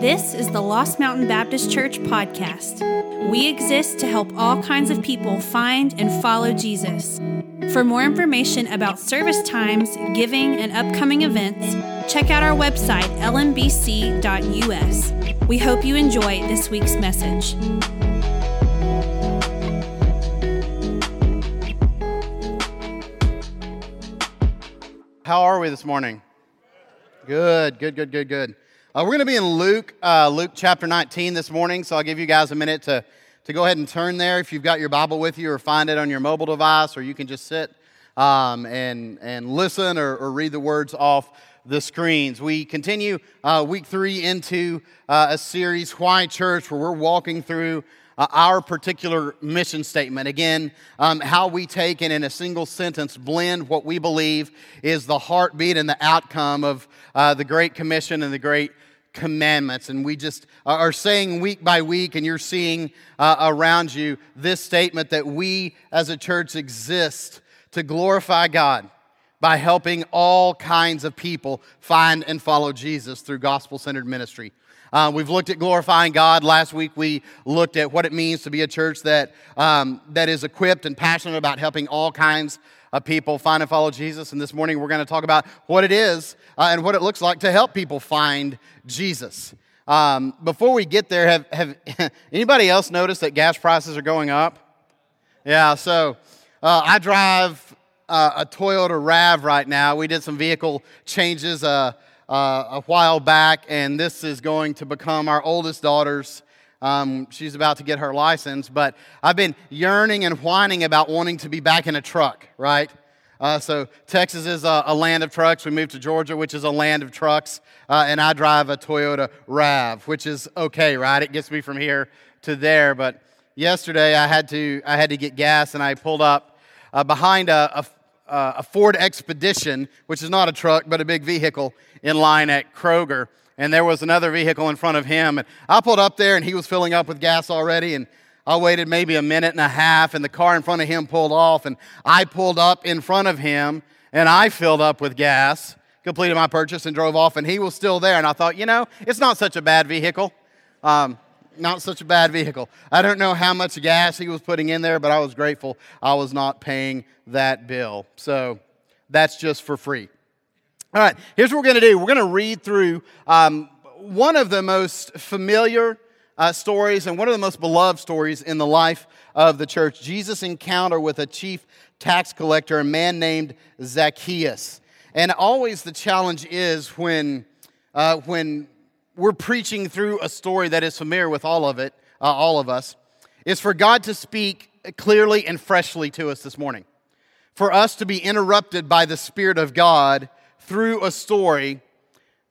This is the Lost Mountain Baptist Church podcast. We exist to help all kinds of people find and follow Jesus. For more information about service times, giving, and upcoming events, check out our website, lmbc.us. We hope you enjoy this week's message. How are we this morning? Good, good, good, good, good. Uh, we're going to be in Luke, uh, Luke chapter 19 this morning, so I'll give you guys a minute to, to go ahead and turn there if you've got your Bible with you or find it on your mobile device, or you can just sit um, and, and listen or, or, read the words off the screens. We continue uh, week three into uh, a series, Why Church, where we're walking through uh, our particular mission statement. Again, um, how we take and in a single sentence blend what we believe is the heartbeat and the outcome of uh, the Great Commission and the Great Commandments. And we just are saying week by week, and you're seeing uh, around you this statement that we as a church exist to glorify God by helping all kinds of people find and follow Jesus through gospel centered ministry. Uh, we've looked at glorifying God. Last week we looked at what it means to be a church that, um, that is equipped and passionate about helping all kinds of people find and follow Jesus. And this morning we're going to talk about what it is uh, and what it looks like to help people find Jesus. Um, before we get there, have, have anybody else noticed that gas prices are going up? Yeah, so uh, I drive uh, a Toyota RAV right now. We did some vehicle changes. Uh, uh, a while back, and this is going to become our oldest daughter's. Um, she's about to get her license, but I've been yearning and whining about wanting to be back in a truck, right? Uh, so Texas is a, a, land of trucks. We moved to Georgia, which is a land of trucks, uh, and I drive a Toyota RAV, which is okay, right? It gets me from here to there. But yesterday I had to I had to get gas, and I pulled up uh, behind a, a uh, a Ford Expedition, which is not a truck, but a big vehicle, in line at Kroger. And there was another vehicle in front of him. And I pulled up there, and he was filling up with gas already. And I waited maybe a minute and a half, and the car in front of him pulled off. And I pulled up in front of him, and I filled up with gas, completed my purchase, and drove off. And he was still there. And I thought, you know, it's not such a bad vehicle. Um, not such a bad vehicle. I don't know how much gas he was putting in there, but I was grateful I was not paying that bill. So that's just for free. All right, here's what we're going to do we're going to read through um, one of the most familiar uh, stories and one of the most beloved stories in the life of the church Jesus' encounter with a chief tax collector, a man named Zacchaeus. And always the challenge is when, uh, when we're preaching through a story that is familiar with all of it, uh, all of us, is for God to speak clearly and freshly to us this morning. For us to be interrupted by the Spirit of God through a story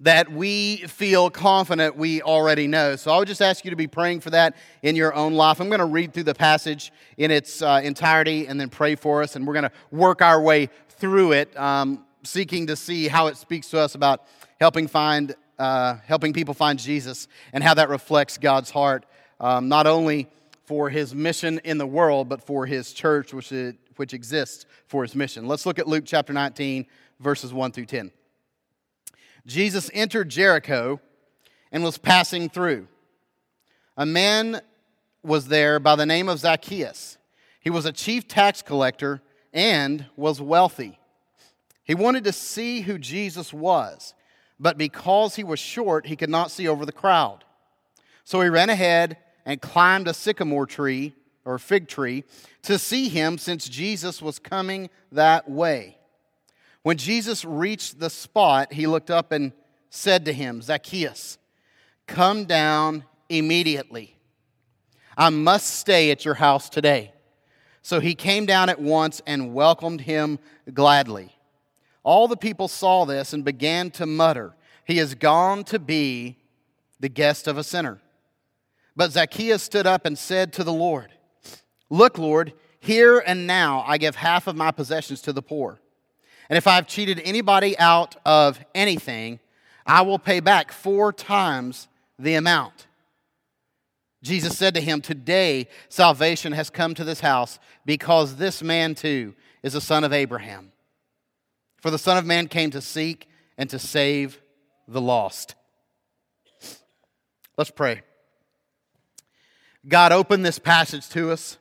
that we feel confident we already know. So I would just ask you to be praying for that in your own life. I'm going to read through the passage in its uh, entirety and then pray for us, and we're going to work our way through it, um, seeking to see how it speaks to us about helping find uh, helping people find Jesus and how that reflects God's heart, um, not only for his mission in the world, but for his church, which, it, which exists for his mission. Let's look at Luke chapter 19, verses 1 through 10. Jesus entered Jericho and was passing through. A man was there by the name of Zacchaeus. He was a chief tax collector and was wealthy. He wanted to see who Jesus was but because he was short, he could not see over the crowd. So he ran ahead and climbed a sycamore tree or fig tree to see him since Jesus was coming that way. When Jesus reached the spot, he looked up and said to him, Zacchaeus, come down immediately. I must stay at your house today. So he came down at once and welcomed him gladly. All the people saw this and began to mutter, He has gone to be the guest of a sinner. But Zacchaeus stood up and said to the Lord, Look, Lord, here and now I give half of my possessions to the poor. And if I've cheated anybody out of anything, I will pay back four times the amount. Jesus said to him, Today salvation has come to this house because this man too is a son of Abraham. For the Son of Man came to seek and to save the lost. Let's pray. God, open this passage to us.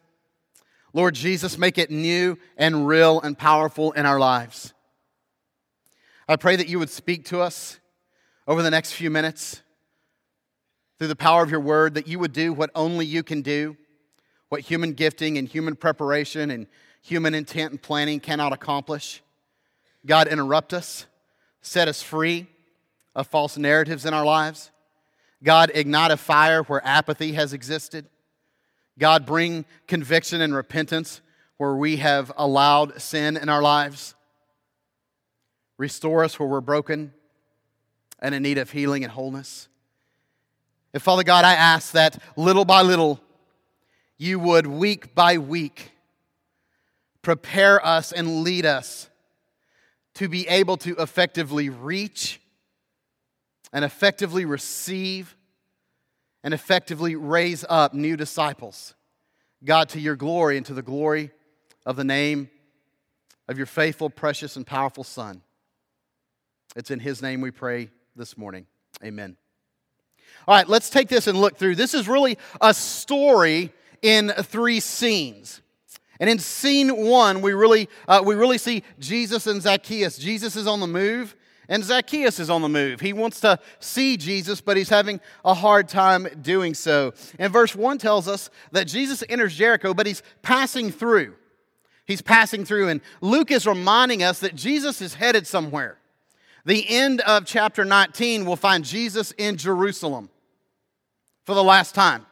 Lord Jesus, make it new and real and powerful in our lives. I pray that you would speak to us over the next few minutes through the power of your word, that you would do what only you can do, what human gifting and human preparation and human intent and planning cannot accomplish. God, interrupt us, set us free of false narratives in our lives. God, ignite a fire where apathy has existed. God, bring conviction and repentance where we have allowed sin in our lives. Restore us where we're broken and in need of healing and wholeness. And Father God, I ask that little by little, you would week by week prepare us and lead us to be able to effectively reach and effectively receive and effectively raise up new disciples. God, to your glory and to the glory of the name of your faithful, precious, and powerful Son. It's in his name we pray this morning. Amen. All right, let's take this and look through. This is really a story in three scenes. And in scene one, we really, uh, we really see Jesus and Zacchaeus. Jesus is on the move, and Zacchaeus is on the move. He wants to see Jesus, but he's having a hard time doing so. And verse 1 tells us that Jesus enters Jericho, but he's passing through. He's passing through, and Luke is reminding us that Jesus is headed somewhere. The end of chapter 19 will find Jesus in Jerusalem for the last time.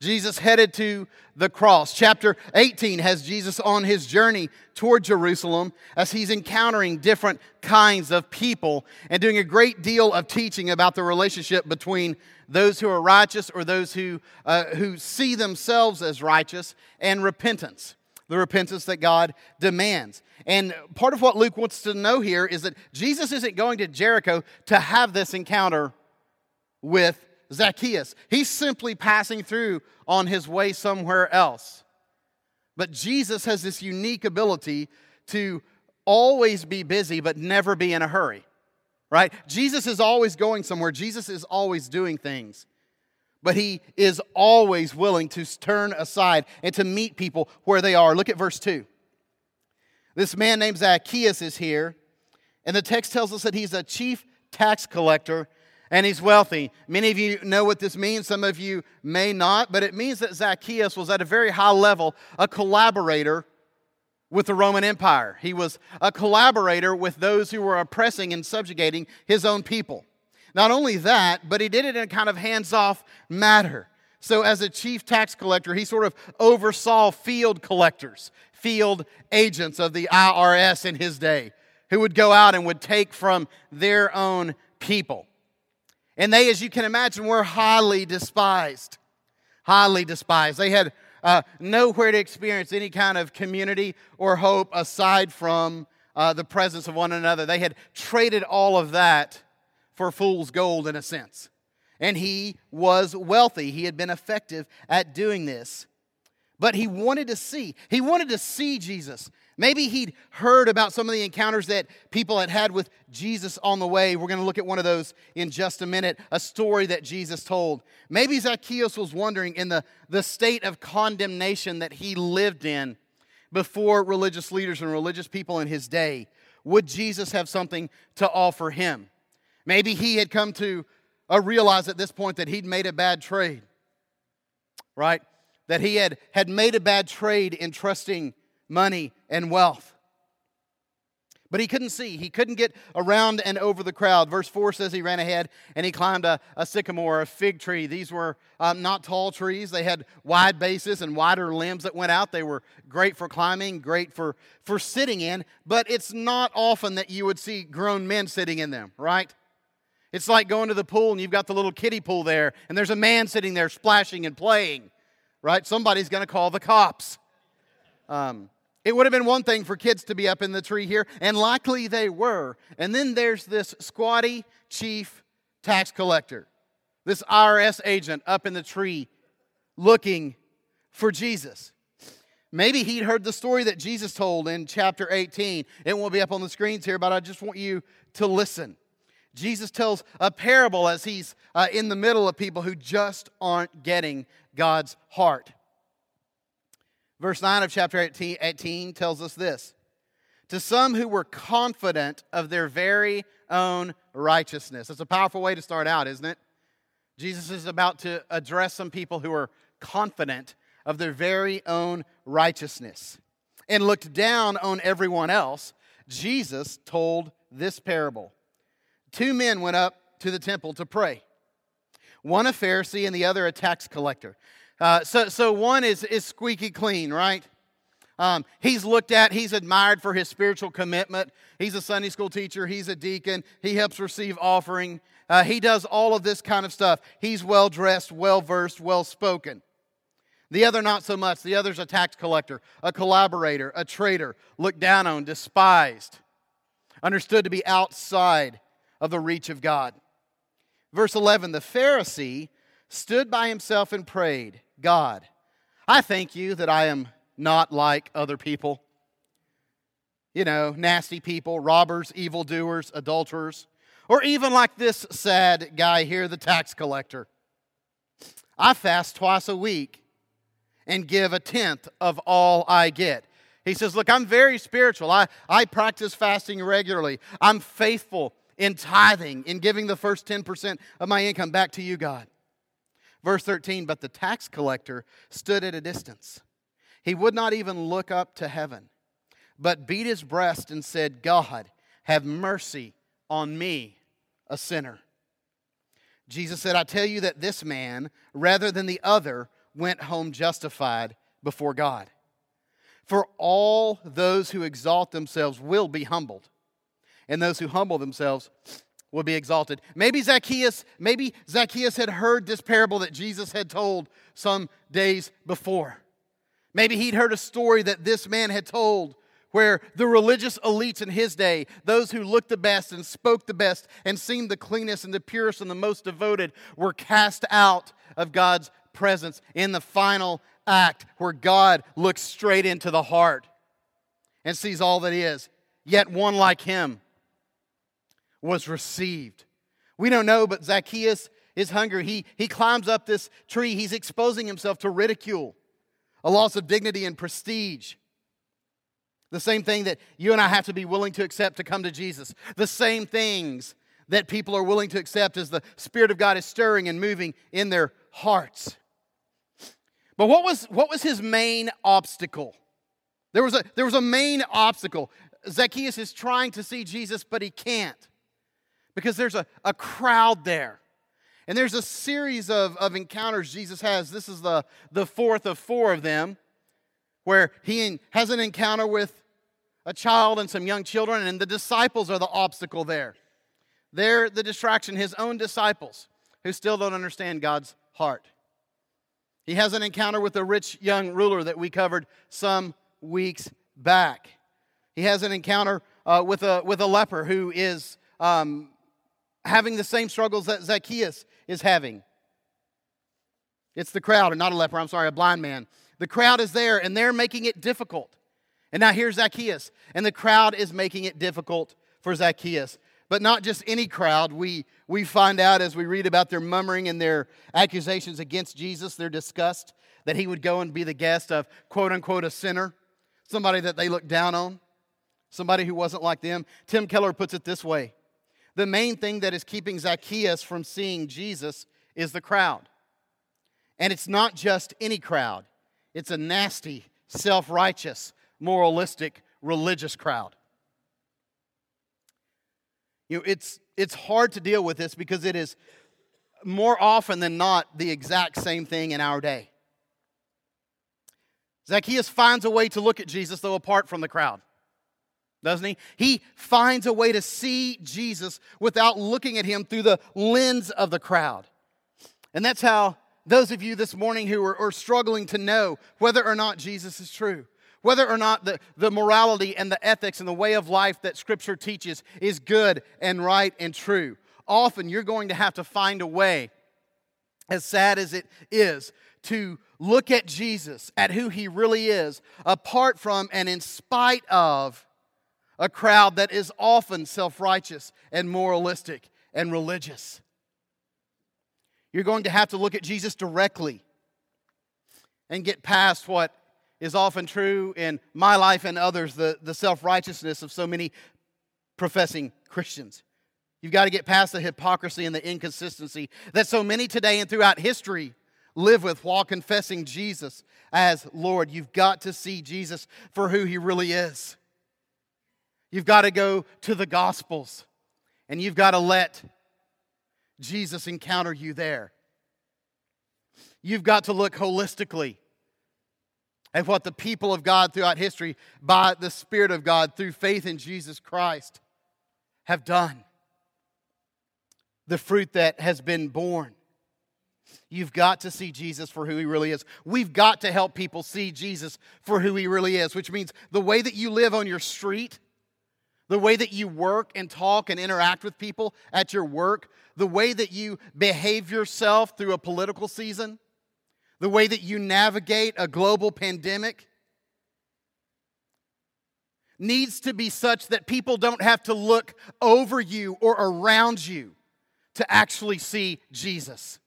Jesus headed to the cross. Chapter 18 has Jesus on his journey toward Jerusalem as he's encountering different kinds of people and doing a great deal of teaching about the relationship between those who are righteous or those who, uh, who see themselves as righteous and repentance, the repentance that God demands. And part of what Luke wants to know here is that Jesus isn't going to Jericho to have this encounter with Zacchaeus. He's simply passing through on his way somewhere else. But Jesus has this unique ability to always be busy but never be in a hurry, right? Jesus is always going somewhere, Jesus is always doing things. But he is always willing to turn aside and to meet people where they are. Look at verse 2. This man named Zacchaeus is here, and the text tells us that he's a chief tax collector and he's wealthy. Many of you know what this means, some of you may not, but it means that Zacchaeus was at a very high level a collaborator with the Roman Empire. He was a collaborator with those who were oppressing and subjugating his own people. Not only that, but he did it in a kind of hands off matter. So, as a chief tax collector, he sort of oversaw field collectors, field agents of the IRS in his day, who would go out and would take from their own people. And they, as you can imagine, were highly despised. Highly despised. They had uh, nowhere to experience any kind of community or hope aside from uh, the presence of one another. They had traded all of that for fool's gold in a sense. And he was wealthy. He had been effective at doing this. But he wanted to see. He wanted to see Jesus. Maybe he'd heard about some of the encounters that people had had with Jesus on the way. We're going to look at one of those in just a minute, a story that Jesus told. Maybe Zacchaeus was wondering in the, the state of condemnation that he lived in before religious leaders and religious people in his day, would Jesus have something to offer him? Maybe he had come to uh, realize at this point that he'd made a bad trade, right? That he had, had made a bad trade in trusting money, and wealth. But he couldn't see. He couldn't get around and over the crowd. Verse 4 says he ran ahead and he climbed a, a sycamore, a fig tree. These were um, not tall trees. They had wide bases and wider limbs that went out. They were great for climbing, great for, for sitting in. But it's not often that you would see grown men sitting in them, right? It's like going to the pool and you've got the little kiddie pool there and there's a man sitting there splashing and playing, right? Somebody's going to call the cops. Um, it would have been one thing for kids to be up in the tree here, and likely they were. And then there's this squatty chief tax collector, this IRS agent up in the tree looking for Jesus. Maybe he'd heard the story that Jesus told in chapter 18. It won't be up on the screens here, but I just want you to listen. Jesus tells a parable as he's uh, in the middle of people who just aren't getting God's heart. Verse 9 of chapter 18, 18 tells us this To some who were confident of their very own righteousness. That's a powerful way to start out, isn't it? Jesus is about to address some people who are confident of their very own righteousness and looked down on everyone else. Jesus told this parable. Two men went up to the temple to pray one a Pharisee and the other a tax collector. Uh, so, so one is, is squeaky clean, right? Um, he's looked at, he's admired for his spiritual commitment. He's a Sunday school teacher, he's a deacon, he helps receive offering. Uh, he does all of this kind of stuff. He's well dressed, well versed, well spoken. The other, not so much. The other's a tax collector, a collaborator, a traitor, looked down on, despised, understood to be outside of the reach of God. Verse 11 The Pharisee stood by himself and prayed, God, I thank you that I am not like other people. You know, nasty people, robbers, evildoers, adulterers, or even like this sad guy here, the tax collector. I fast twice a week and give a tenth of all I get. He says, Look, I'm very spiritual. I, I practice fasting regularly. I'm faithful in tithing, in giving the first 10% of my income back to you, God. Verse 13, but the tax collector stood at a distance. He would not even look up to heaven, but beat his breast and said, God, have mercy on me, a sinner. Jesus said, I tell you that this man, rather than the other, went home justified before God. For all those who exalt themselves will be humbled, and those who humble themselves will be exalted. Maybe Zacchaeus, maybe Zacchaeus had heard this parable that Jesus had told some days before. Maybe he'd heard a story that this man had told where the religious elites in his day, those who looked the best and spoke the best and seemed the cleanest and the purest and the most devoted, were cast out of God's presence in the final act where God looks straight into the heart and sees all that is. Yet one like him was received. We don't know, but Zacchaeus is hungry. He, he climbs up this tree. He's exposing himself to ridicule, a loss of dignity and prestige. The same thing that you and I have to be willing to accept to come to Jesus. The same things that people are willing to accept as the Spirit of God is stirring and moving in their hearts. But what was, what was his main obstacle? There was, a, there was a main obstacle. Zacchaeus is trying to see Jesus, but he can't because there's a, a crowd there. And there's a series of, of encounters Jesus has. This is the, the fourth of four of them, where he has an encounter with a child and some young children, and the disciples are the obstacle there. They're the distraction, his own disciples, who still don't understand God's heart. He has an encounter with a rich young ruler that we covered some weeks back. He has an encounter uh, with, a, with a leper who is um, having the same struggles that Zacchaeus is having. It's the crowd, and not a leper, I'm sorry, a blind man. The crowd is there, and they're making it difficult. And now here's Zacchaeus, and the crowd is making it difficult for Zacchaeus. But not just any crowd. We, we find out as we read about their murmuring and their accusations against Jesus, their disgust that he would go and be the guest of quote unquote a sinner, somebody that they looked down on, somebody who wasn't like them. Tim Keller puts it this way The main thing that is keeping Zacchaeus from seeing Jesus is the crowd. And it's not just any crowd, it's a nasty, self righteous, moralistic, religious crowd. You know, it's, it's hard to deal with this because it is more often than not the exact same thing in our day. Zacchaeus finds a way to look at Jesus, though, apart from the crowd, doesn't he? He finds a way to see Jesus without looking at him through the lens of the crowd. And that's how those of you this morning who are, are struggling to know whether or not Jesus is true, whether or not the, the morality and the ethics and the way of life that Scripture teaches is good and right and true. Often you're going to have to find a way, as sad as it is, to look at Jesus, at who he really is, apart from and in spite of a crowd that is often self righteous and moralistic and religious. You're going to have to look at Jesus directly and get past what is often true in my life and others the, the self righteousness of so many professing Christians. You've got to get past the hypocrisy and the inconsistency that so many today and throughout history live with while confessing Jesus as Lord. You've got to see Jesus for who he really is. You've got to go to the Gospels and you've got to let Jesus encounter you there. You've got to look holistically at what the people of God throughout history, by the Spirit of God, through faith in Jesus Christ, have done. The fruit that has been born. You've got to see Jesus for who he really is. We've got to help people see Jesus for who he really is, which means the way that you live on your street, the way that you work and talk and interact with people at your work, the way that you behave yourself through a political season, the way that you navigate a global pandemic needs to be such that people don't have to look over you or around you to actually see Jesus,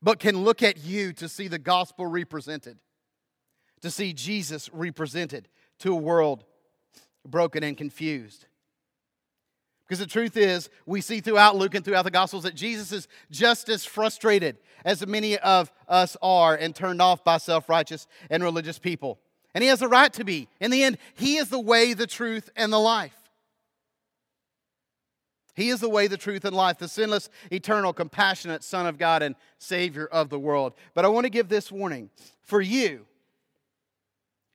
but can look at you to see the gospel represented, to see Jesus represented to a world broken and confused. Because the truth is, we see throughout Luke and throughout the Gospels that Jesus is just as frustrated as many of us are and turned off by self righteous and religious people. And he has a right to be. In the end, he is the way, the truth, and the life. He is the way, the truth, and life, the sinless, eternal, compassionate Son of God and Savior of the world. But I want to give this warning for you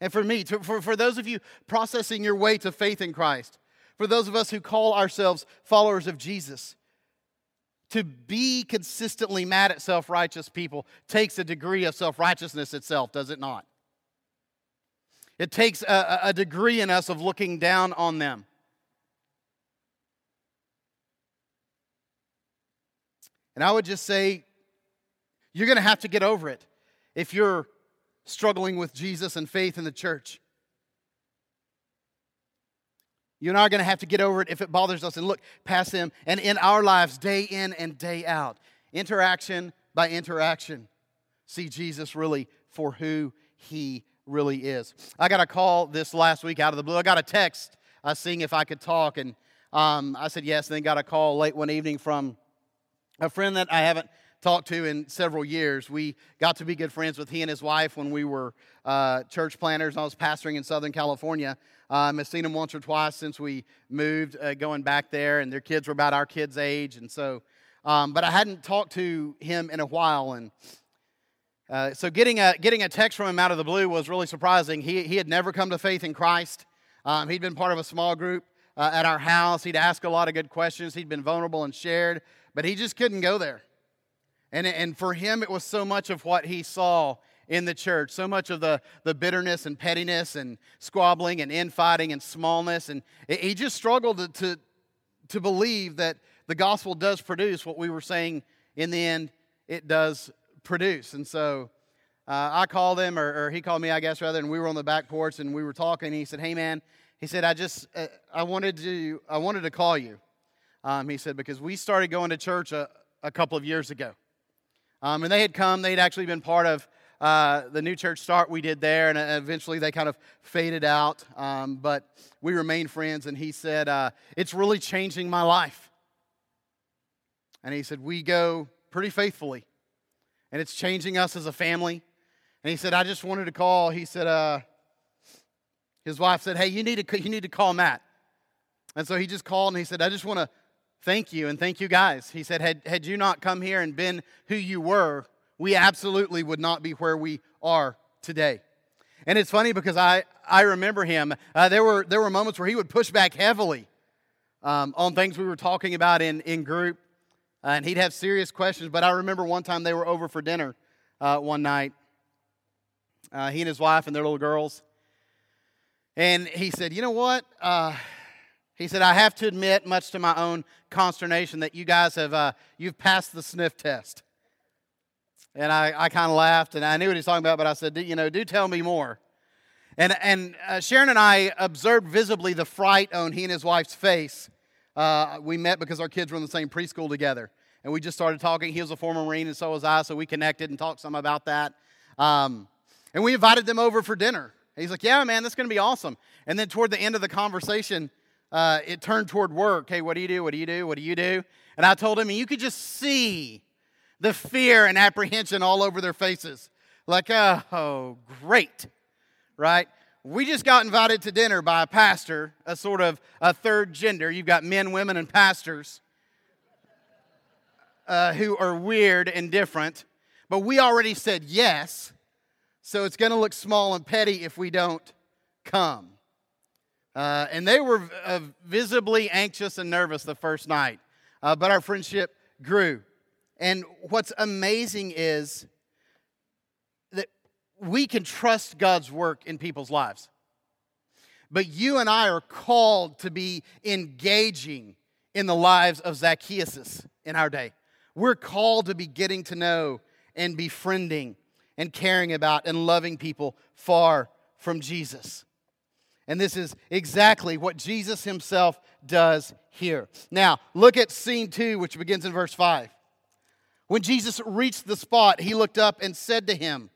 and for me, to, for, for those of you processing your way to faith in Christ for those of us who call ourselves followers of Jesus. To be consistently mad at self righteous people takes a degree of self righteousness itself, does it not? It takes a, a, degree in us of looking down on them. And I would just say, you're going to have to get over it if you're struggling with Jesus and faith in the church. You and I are going to have to get over it if it bothers us and look past them and in our lives, day in and day out, interaction by interaction, see Jesus really for who he really is. I got a call this last week out of the blue. I got a text uh, seeing if I could talk, and um, I said yes, and then got a call late one evening from a friend that I haven't talked to in several years. We got to be good friends with he and his wife when we were uh, church planters. I was pastoring in Southern California. Um, I've seen them once or twice since we moved, uh, going back there, and their kids were about our kids' age, and so. Um, but I hadn't talked to him in a while, and uh, so getting a getting a text from him out of the blue was really surprising. He he had never come to faith in Christ. Um, he'd been part of a small group uh, at our house. He'd asked a lot of good questions. He'd been vulnerable and shared, but he just couldn't go there. And, and for him, it was so much of what he saw in the church, so much of the, the bitterness and pettiness and squabbling and infighting and smallness. And he just struggled to, to, to believe that the gospel does produce what we were saying in the end it does produce. And so uh, I called him, or, or, he called me, I guess, rather, and we were on the back porch and we were talking. He said, Hey, man, he said, I just, uh, I wanted to, I wanted to call you. Um, he said, because we started going to church a, a couple of years ago. Um, and they had come, they'd actually been part of uh, the new church start we did there, and eventually they kind of faded out. Um, but we remained friends, and he said, uh, It's really changing my life. And he said, We go pretty faithfully, and it's changing us as a family. And he said, I just wanted to call. He said, uh, His wife said, Hey, you need, to, you need to call Matt. And so he just called and he said, I just want to thank you and thank you guys. He said, had, had you not come here and been who you were, we absolutely would not be where we are today. And it's funny because I, I remember him. Uh, there, were, there were moments where he would push back heavily um, on things we were talking about in, in group, uh, and he'd have serious questions. But I remember one time they were over for dinner uh, one night, uh, he and his wife and their little girls. And he said, You know what? He said, I have to admit, much to my own consternation, that you guys have uh, you've passed the sniff test. And I, I kind of laughed, and I knew what he was talking about, but I said, you know, do tell me more. And, and uh, Sharon and I observed visibly the fright on he and his wife's face uh, we met because our kids were in the same preschool together. And we just started talking. He was a former Marine, and so was I, so we connected and talked some about that. Um, and we invited them over for dinner. He's like, Yeah, man, that's going to be awesome. And then toward the end of the conversation, uh, it turned toward work. Hey, what do you do? What do you do? What do you do? And I told him, and you could just see the fear and apprehension all over their faces. Like, oh, great, right? We just got invited to dinner by a pastor, a sort of a third gender. You've got men, women, and pastors uh, who are weird and different. But we already said yes, so it's going to look small and petty if we don't come. Uh, and they were uh, visibly anxious and nervous the first night, uh, but our friendship grew. And what's amazing is that we can trust God's work in people's lives. But you and I are called to be engaging in the lives of Zacchaeus in our day. We're called to be getting to know and befriending and caring about and loving people far from Jesus. And this is exactly what Jesus himself does here. Now, look at scene two, which begins in verse 5. When Jesus reached the spot, he looked up and said to him,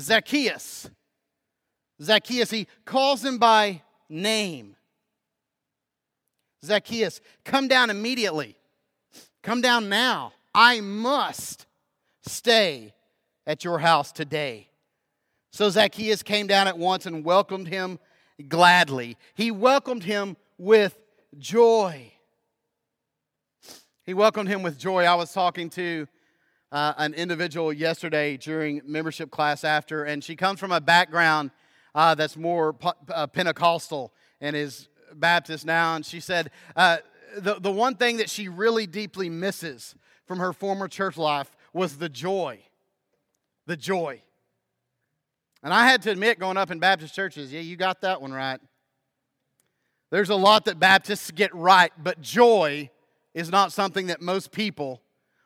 Zacchaeus. Zacchaeus, he calls him by name. Zacchaeus, come down immediately. Come down now. I must stay at your house today. So Zacchaeus came down at once and welcomed him gladly. He welcomed him with joy. He welcomed him with joy. I was talking to uh, an individual yesterday during membership class after, and she comes from a background uh, that's more uh, Pentecostal and is Baptist now. And she said uh, the, the one thing that she really deeply misses from her former church life was the joy. The joy. And I had to admit, going up in Baptist churches, yeah, you got that one right. There's a lot that Baptists get right, but joy is not something that most people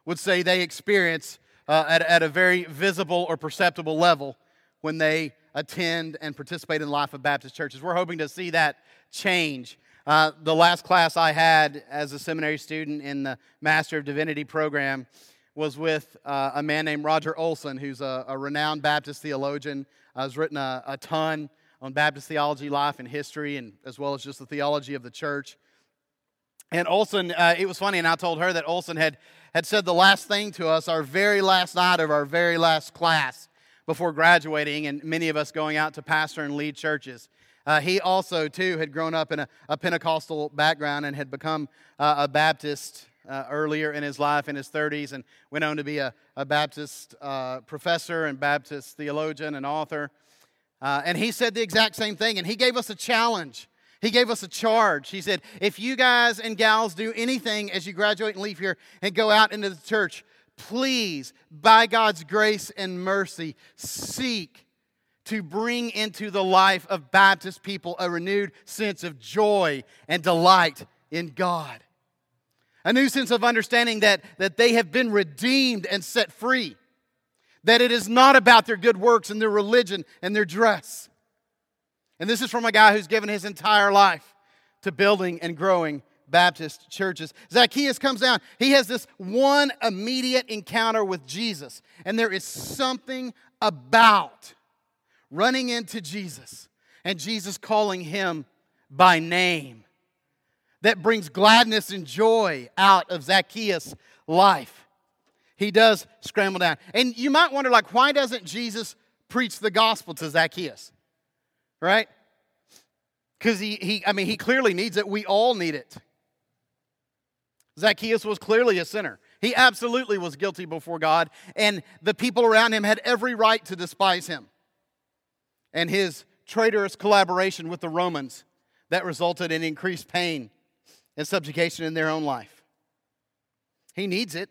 would say they experience uh, at, at a very visible or perceptible level when they attend and participate in the life of Baptist churches. We're hoping to see that change. Uh, the last class I had as a seminary student in the Master of Divinity program was with uh, a man named Roger Olson, who's a, a renowned Baptist theologian. Has written a, a ton on Baptist theology, life, and history, and as well as just the theology of the church. And Olson, uh, it was funny, and I told her that Olson had, had said the last thing to us, our very last night of our very last class before graduating, and many of us going out to pastor and lead churches. Uh, he also, too, had grown up in a, a Pentecostal background and had become uh, a Baptist uh, earlier in his life in his 30s and went on to be a, a Baptist uh, professor and Baptist theologian and author. Uh, and he said the exact same thing, and he gave us a challenge. He gave us a charge. He said, If you guys and gals do anything as you graduate and leave here and go out into the church, please, by God's grace and mercy, seek to bring into the life of Baptist people a renewed sense of joy and delight in God a new sense of understanding that, that they have been redeemed and set free, that it is not about their good works and their religion and their dress. And this is from a guy who's given his entire life to building and growing Baptist churches. Zacchaeus comes down. He has this one immediate encounter with Jesus. And there is something about running into Jesus and Jesus calling him by name that brings gladness and joy out of Zacchaeus' life. He does scramble down. And you might wonder, like, why doesn't Jesus preach the gospel to Zacchaeus? Right? Because he, he, I mean, he clearly needs it. We all need it. Zacchaeus was clearly a sinner. He absolutely was guilty before God, and the people around him had every right to despise him. And his traitorous collaboration with the Romans that resulted in increased pain and subjugation in their own life. He needs it.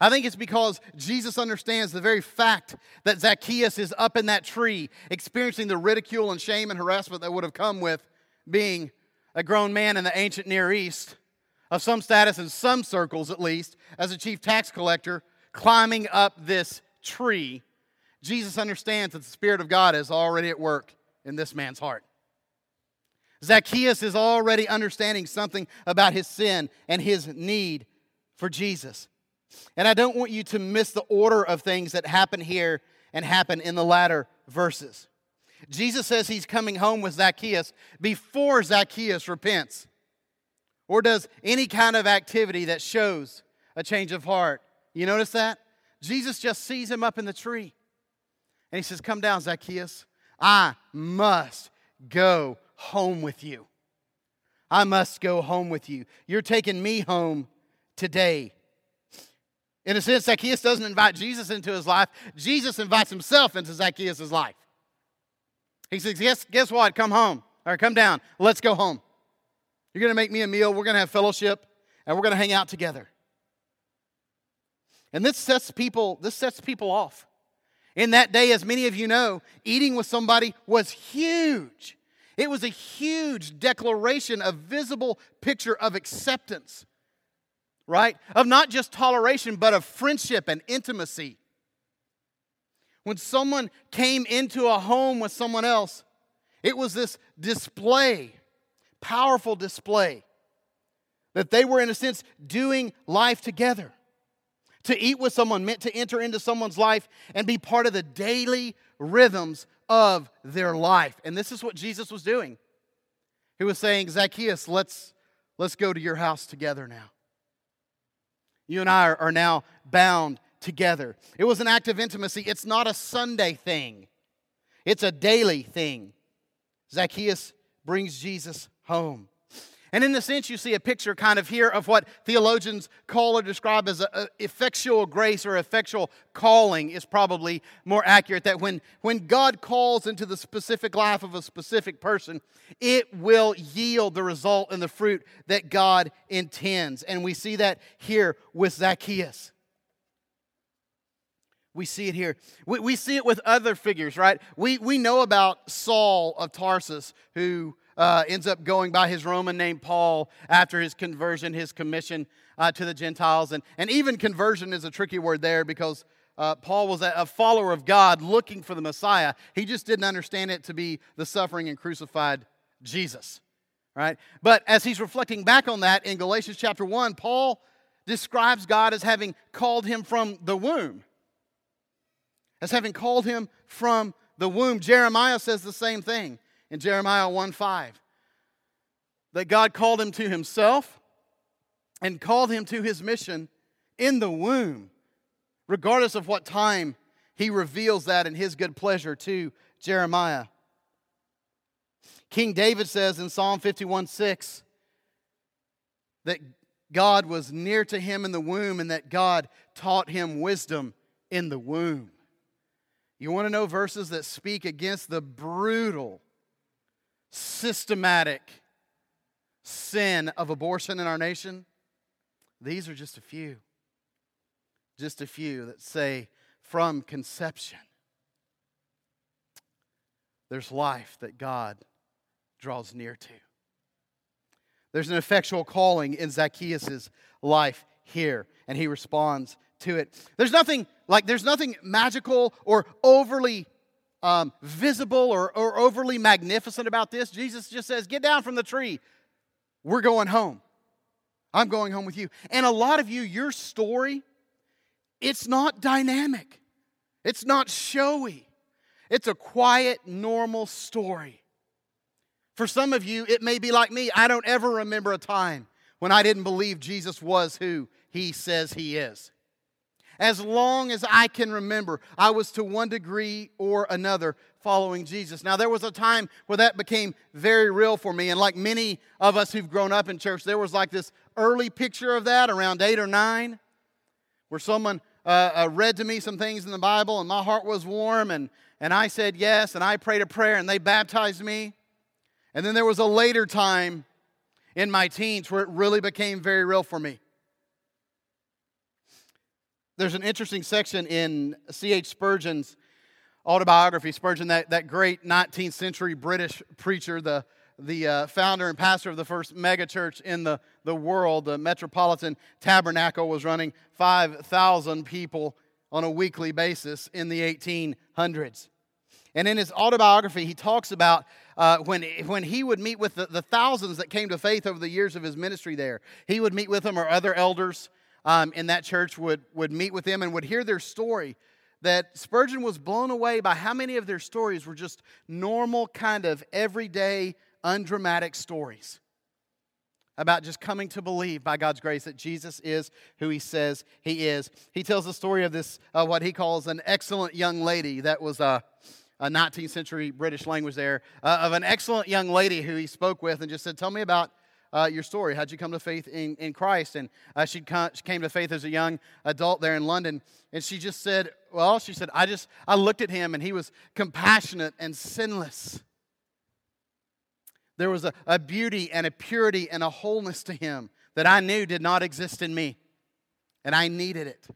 I think it's because Jesus understands the very fact that Zacchaeus is up in that tree, experiencing the ridicule and shame and harassment that would have come with being a grown man in the ancient Near East, of some status in some circles at least, as a chief tax collector, climbing up this tree. Jesus understands that the Spirit of God is already at work in this man's heart. Zacchaeus is already understanding something about his sin and his need for Jesus. And I don't want you to miss the order of things that happen here and happen in the latter verses. Jesus says he's coming home with Zacchaeus before Zacchaeus repents or does any kind of activity that shows a change of heart. You notice that? Jesus just sees him up in the tree. And he says, Come down, Zacchaeus. I must go home with you. I must go home with you. You're taking me home today. In a sense, Zacchaeus doesn't invite Jesus into his life, Jesus invites himself into Zacchaeus' life. He says, guess, guess what? Come home. Right, come down. Let's go home. You're going to make me a meal. We're going to have fellowship, and we're going to hang out together. And this sets people, this sets people off. In that day, as many of you know, eating with somebody was huge. It was a huge declaration, a visible picture of acceptance, right? Of not just toleration, but of friendship and intimacy. When someone came into a home with someone else, it was this display, powerful display, that they were, in a sense, doing life together. To eat with someone meant to enter into someone's life and be part of the daily rhythms of their life. And this is what Jesus was doing. He was saying, Zacchaeus, let's, let's go to your house together now. You and I are, now bound together. It was an act of intimacy. It's not a Sunday thing, it's a daily thing. Zacchaeus brings Jesus home. And in a sense, you see a picture kind of here of what theologians call or describe as a, effectual grace or effectual calling is probably more accurate. That when, when God calls into the specific life of a specific person, it will yield the result and the fruit that God intends. And we see that here with Zacchaeus. We see it here. We, we see it with other figures, right? We, we know about Saul of Tarsus, who uh, ends up going by his Roman name Paul after his conversion, his commission uh, to the Gentiles. And, and even conversion is a tricky word there because uh, Paul was a, a follower of God looking for the Messiah. He just didn't understand it to be the suffering and crucified Jesus. Right? But as he's reflecting back on that in Galatians chapter 1, Paul describes God as having called him from the womb. As having called him from the womb. Jeremiah says the same thing in Jeremiah 1 5. That God called him to himself and called him to his mission in the womb, regardless of what time he reveals that in his good pleasure to Jeremiah. King David says in Psalm 51 6 that God was near to him in the womb and that God taught him wisdom in the womb. You want to know verses that speak against the brutal systematic sin of abortion in our nation? These are just a few. Just a few that say from conception, there's life that God draws near to. There's an effectual calling in Zacchaeus' life here, and he responds to it. There's nothing like there's nothing magical or overly um, visible or, or overly magnificent about this. Jesus just says, Get down from the tree. We're going home. I'm going home with you. And a lot of you, your story, it's not dynamic, it's not showy. It's a quiet, normal story. For some of you, it may be like me. I don't ever remember a time when I didn't believe Jesus was who he says he is. As long as I can remember, I was to one degree or another following Jesus. Now, there was a time where that became very real for me. And like many of us who've grown up in church, there was like this early picture of that around eight or nine, where someone uh, uh, read to me some things in the Bible and my heart was warm and, and I said yes and I prayed a prayer and they baptized me. And then there was a later time in my teens where it really became very real for me. There's an interesting section in C.H. Spurgeon's autobiography. Spurgeon, that, that great 19th century British preacher, the, the uh, founder and pastor of the first megachurch in the, the world, the Metropolitan Tabernacle, was running 5,000 people on a weekly basis in the 1800s. And in his autobiography, he talks about uh, when, when he would meet with the, the, thousands that came to faith over the years of his ministry there. He would meet with them, or other elders um, in that church would, would meet with them and would hear their story. That Spurgeon was blown away by how many of their stories were just normal, kind of everyday, undramatic stories about just coming to believe by God's grace that Jesus is who he says he is. He tells the story of this, uh, what he calls an excellent young lady that was uh, a 19th century British language there, uh, of an excellent young lady who he spoke with and just said, Tell me about uh, your story. How'd you come to faith in, in Christ? And uh, she, she came to faith as a young adult there in London. And she just said, Well, she said, I just, I looked at him and he was compassionate and sinless. There was a, a beauty and a purity and a wholeness to him that I knew did not exist in me. And I needed it.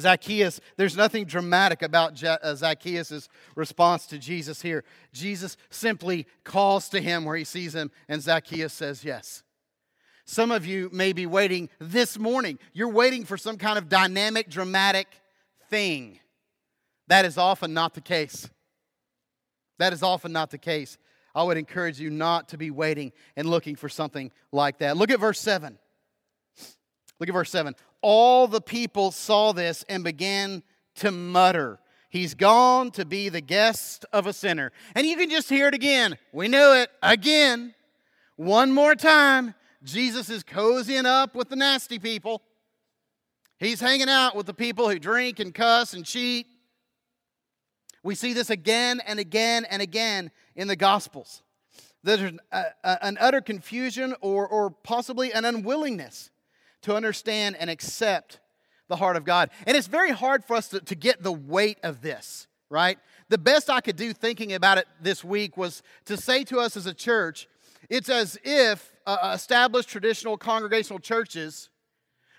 Zacchaeus, there's nothing dramatic about uh, Zacchaeus' response to Jesus here. Jesus simply calls to him where he sees him, and Zacchaeus says yes. Some of you may be waiting this morning. You're waiting for some kind of dynamic, dramatic thing. That is often not the case. That is often not the case. I would encourage you not to be waiting and looking for something like that. Look at verse 7. Look at verse 7. All the people saw this and began to mutter. He's gone to be the guest of a sinner. And you can just hear it again. We knew it again. One more time. Jesus is cozying up with the nasty people. He's hanging out with the people who drink and cuss and cheat. We see this again and again and again in the Gospels. There's an, an utter confusion or, or possibly an unwillingness to understand and accept the heart of God. And it's very hard for us to, to get the weight of this, right? The best I could do thinking about it this week was to say to us as a church, it's as if uh, established traditional congregational churches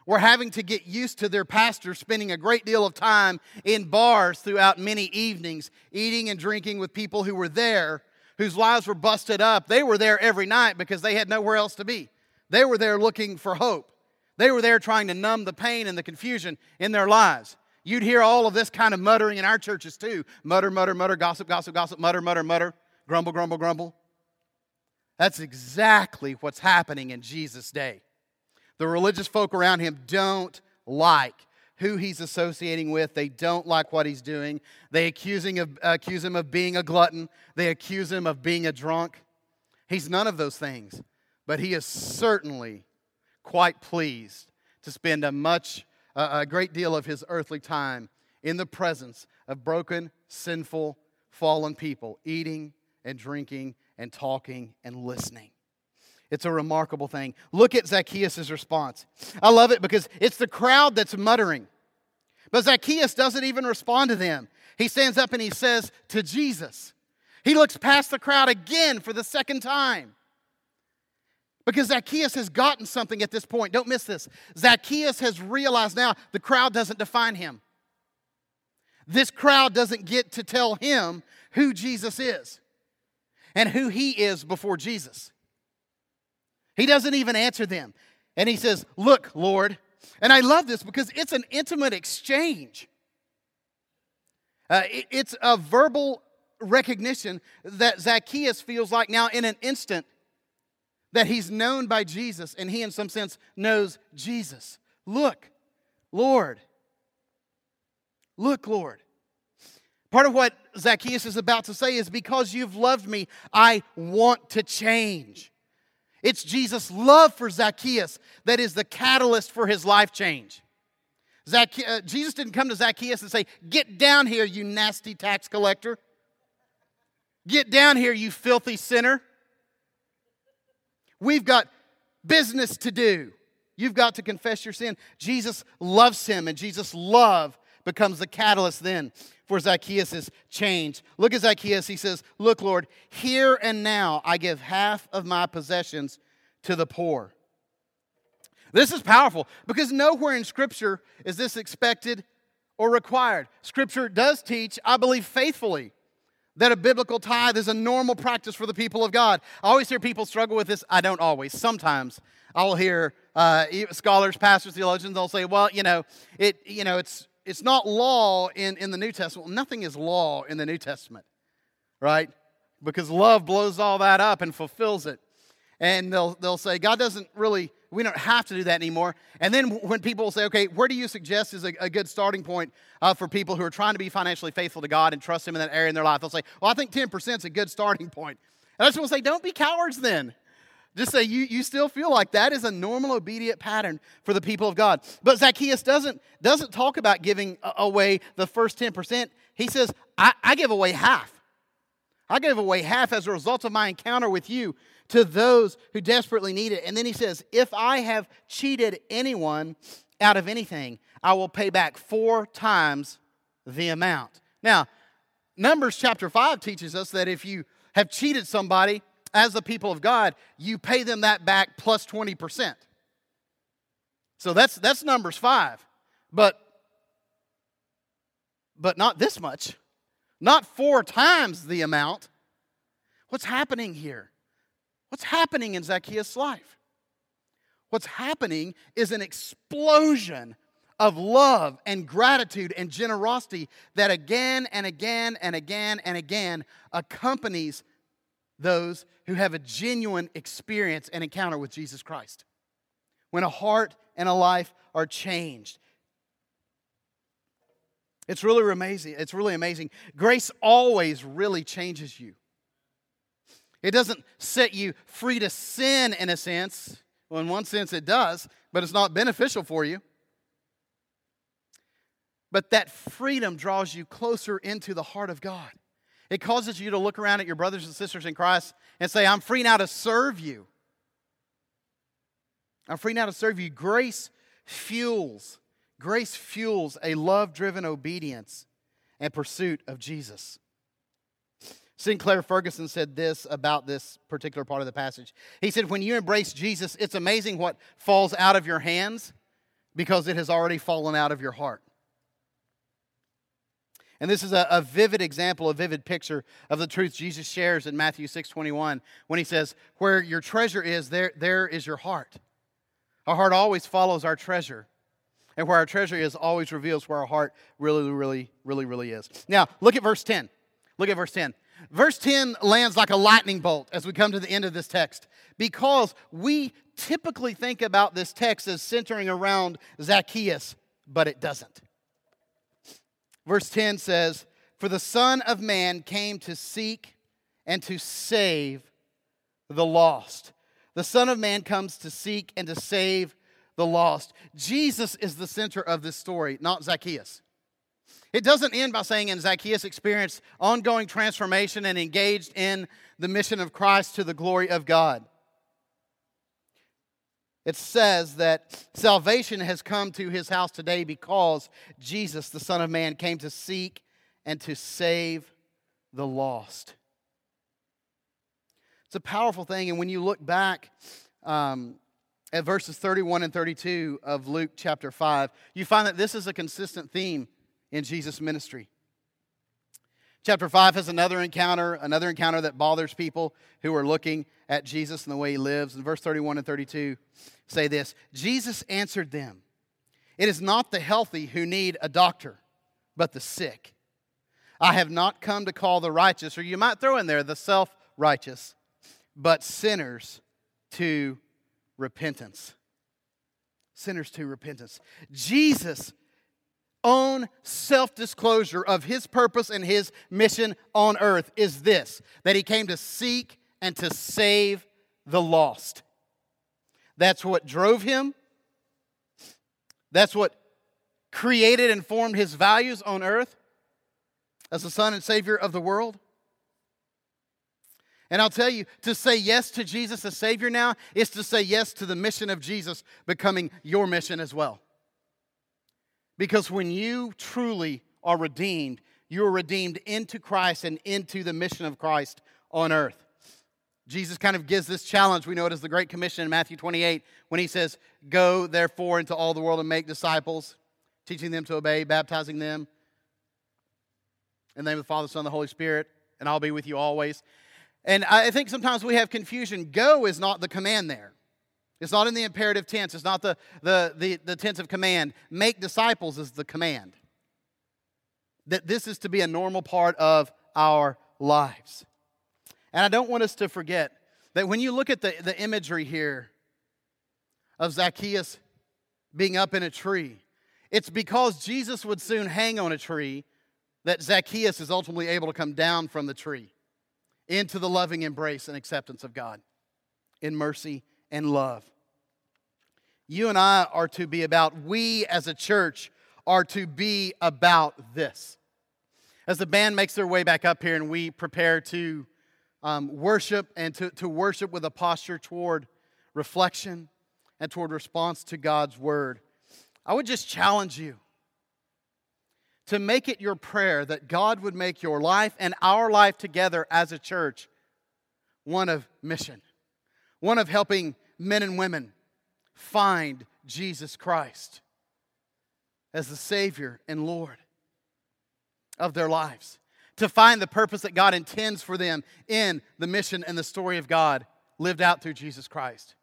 were having to get used to their pastor spending a great deal of time in bars throughout many evenings, eating and drinking with people who were there, whose lives were busted up. They were there every night because they had nowhere else to be. They were there looking for hope. They were there trying to numb the pain and the confusion in their lives. You'd hear all of this kind of muttering in our churches too mutter, mutter, mutter, gossip, gossip, gossip, mutter, mutter, mutter, grumble, grumble, grumble. That's exactly what's happening in Jesus' day. The religious folk around him don't like who he's associating with. They don't like what he's doing. They accuse him of, accuse him of being a glutton, they accuse him of being a drunk. He's none of those things, but he is certainly quite pleased to spend a much, a great deal of his earthly time in the presence of broken, sinful, fallen people, eating and drinking and talking and listening. It's a remarkable thing. Look at Zacchaeus' response. I love it because it's the crowd that's muttering. But Zacchaeus doesn't even respond to them. He stands up and he says to Jesus, he looks past the crowd again for the second time. Because Zacchaeus has gotten something at this point. Don't miss this. Zacchaeus has realized now the crowd doesn't define him. This crowd doesn't get to tell him who Jesus is and who he is before Jesus. He doesn't even answer them. And he says, Look, Lord. And I love this because it's an intimate exchange. Uh, it's a verbal recognition that Zacchaeus feels like now in an instant that he's known by Jesus and he, in some sense, knows Jesus. Look, Lord. Look, Lord. Part of what Zacchaeus is about to say is because you've loved me, I want to change. It's Jesus' love for Zacchaeus that is the catalyst for his life change. Uh, Jesus didn't come to Zacchaeus and say, Get down here, you nasty tax collector. Get down here, you filthy sinner. We've got business to do. You've got to confess your sin. Jesus loves him, and Jesus' love becomes the catalyst then for Zacchaeus' change. Look at Zacchaeus. He says, Look, Lord, here and now I give half of my possessions to the poor. This is powerful because nowhere in Scripture is this expected or required. Scripture does teach, I believe faithfully, that a biblical tithe is a normal practice for the people of God. I always hear people struggle with this. I don't always. Sometimes I'll hear uh, scholars, pastors, theologians. They'll say, "Well, you know, it, you know, it's it's not law in, in the New Testament. Nothing is law in the New Testament, right? Because love blows all that up and fulfills it. And they'll, they'll say, God doesn't really, we don't have to do that anymore. And then when people say, okay, where do you suggest is a, a good starting point uh, for people who are trying to be financially faithful to God and trust Him in that area in their life? They'll say, well, I think 10% is a good starting point. And I just want to say, don't be cowards then. Just say you, you still feel like that is a normal obedient pattern for the people of God. But Zacchaeus doesn't, doesn't talk about giving away the first 10%. He says, I, I give away half. I give away half as a result of my encounter with you to those who desperately need it. And then he says, If I have cheated anyone out of anything, I will pay back four times the amount. Now, Numbers chapter 5 teaches us that if you have cheated somebody, as the people of God, you pay them that back plus 20%. So that's that's numbers 5. But but not this much. Not four times the amount. What's happening here? What's happening in Zacchaeus' life? What's happening is an explosion of love and gratitude and generosity that again and again and again and again accompanies those who have a genuine experience and encounter with Jesus Christ. When a heart and a life are changed. It's really amazing. It's really amazing. Grace always really changes you. It doesn't set you free to sin in a sense. Well, in one sense, it does, but it's not beneficial for you. But that freedom draws you closer into the heart of God. It causes you to look around at your brothers and sisters in Christ and say, I'm free now to serve you. I'm free now to serve you. Grace fuels, grace fuels a love driven obedience and pursuit of Jesus. Sinclair Ferguson said this about this particular part of the passage. He said, When you embrace Jesus, it's amazing what falls out of your hands because it has already fallen out of your heart. And this is a, a, vivid example, a vivid picture of the truth Jesus shares in Matthew 6 21 when he says, Where your treasure is, there, there is your heart. Our heart always follows our treasure. And where our treasure is always reveals where our heart really, really, really, really is. Now, look at verse 10. Look at verse 10. Verse 10 lands like a lightning bolt as we come to the end of this text because we typically think about this text as centering around Zacchaeus, but it doesn't. Verse 10 says, For the Son of Man came to seek and to save the lost. The Son of Man comes to seek and to save the lost. Jesus is the center of this story, not Zacchaeus. It doesn't end by saying, and Zacchaeus experienced ongoing transformation and engaged in the mission of Christ to the glory of God it says that salvation has come to his house today because Jesus, the Son of Man, came to seek and to save the lost. It's a powerful thing. And when you look back um, at verses 31 and 32 of Luke chapter 5, you find that this is a consistent theme in Jesus' ministry. Chapter 5 has another encounter, another encounter that bothers people who are looking at Jesus and the way he lives. In verse 31 and 32 say this Jesus answered them, It is not the healthy who need a doctor, but the sick. I have not come to call the righteous, or you might throw in there the self righteous, but sinners to repentance. Sinners to repentance. Jesus own self disclosure of his purpose and his mission on earth is this that he came to seek and to save the lost. That's what drove him. That's what created and formed his values on earth as the Son and Savior of the world. And I'll tell you, to say yes to Jesus as Savior now is to say yes to the mission of Jesus becoming your mission as well. Because when you truly are redeemed, you are redeemed into Christ and into the mission of Christ on earth. Jesus kind of gives this challenge. We know it as the Great Commission in Matthew 28 when he says, Go therefore into all the world and make disciples, teaching them to obey, baptizing them in the name of the Father, Son, and the Holy Spirit, and I'll be with you always. And I think sometimes we have confusion. Go is not the command there. It's not in the imperative tense. It's not the, the, the, the tense of command. Make disciples is the command. that this is to be a normal part of our lives. And I don't want us to forget that when you look at the, the imagery here of Zacchaeus being up in a tree, it's because Jesus would soon hang on a tree that Zacchaeus is ultimately able to come down from the tree into the loving embrace and acceptance of God in mercy and love. You and I are to be about, we as a church are to be about this. As the band makes their way back up here and we prepare to um, worship and to, to worship with a posture toward reflection and toward response to God's word, I would just challenge you to make it your prayer that God would make your life and our life together as a church one of mission, one of helping men and women find Jesus Christ as the Savior and Lord of their lives, to find the purpose that God intends for them in the mission and the story of God lived out through Jesus Christ.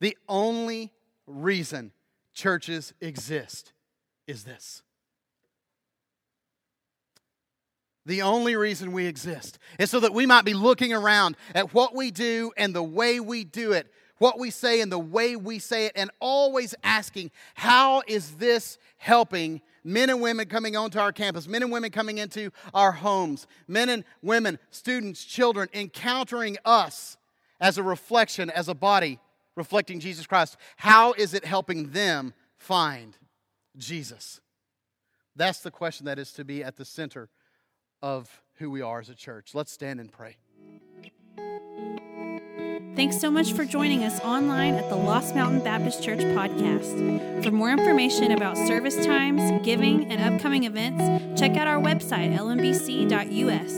The only reason churches exist is this. The only reason we exist is so that we might be looking around at what we do and the way we do it what we say and the way we say it, and always asking, how is this helping men and women coming onto our campus, men and women coming into our homes, men and women, students, children, encountering us as a reflection, as a body reflecting Jesus Christ? How is it helping them find Jesus? That's the question that is to be at the center of who we are as a church. Let's stand and pray. Thanks so much for joining us online at the Lost Mountain Baptist Church podcast. For more information about service times, giving, and upcoming events, check out our website, lmbc.us.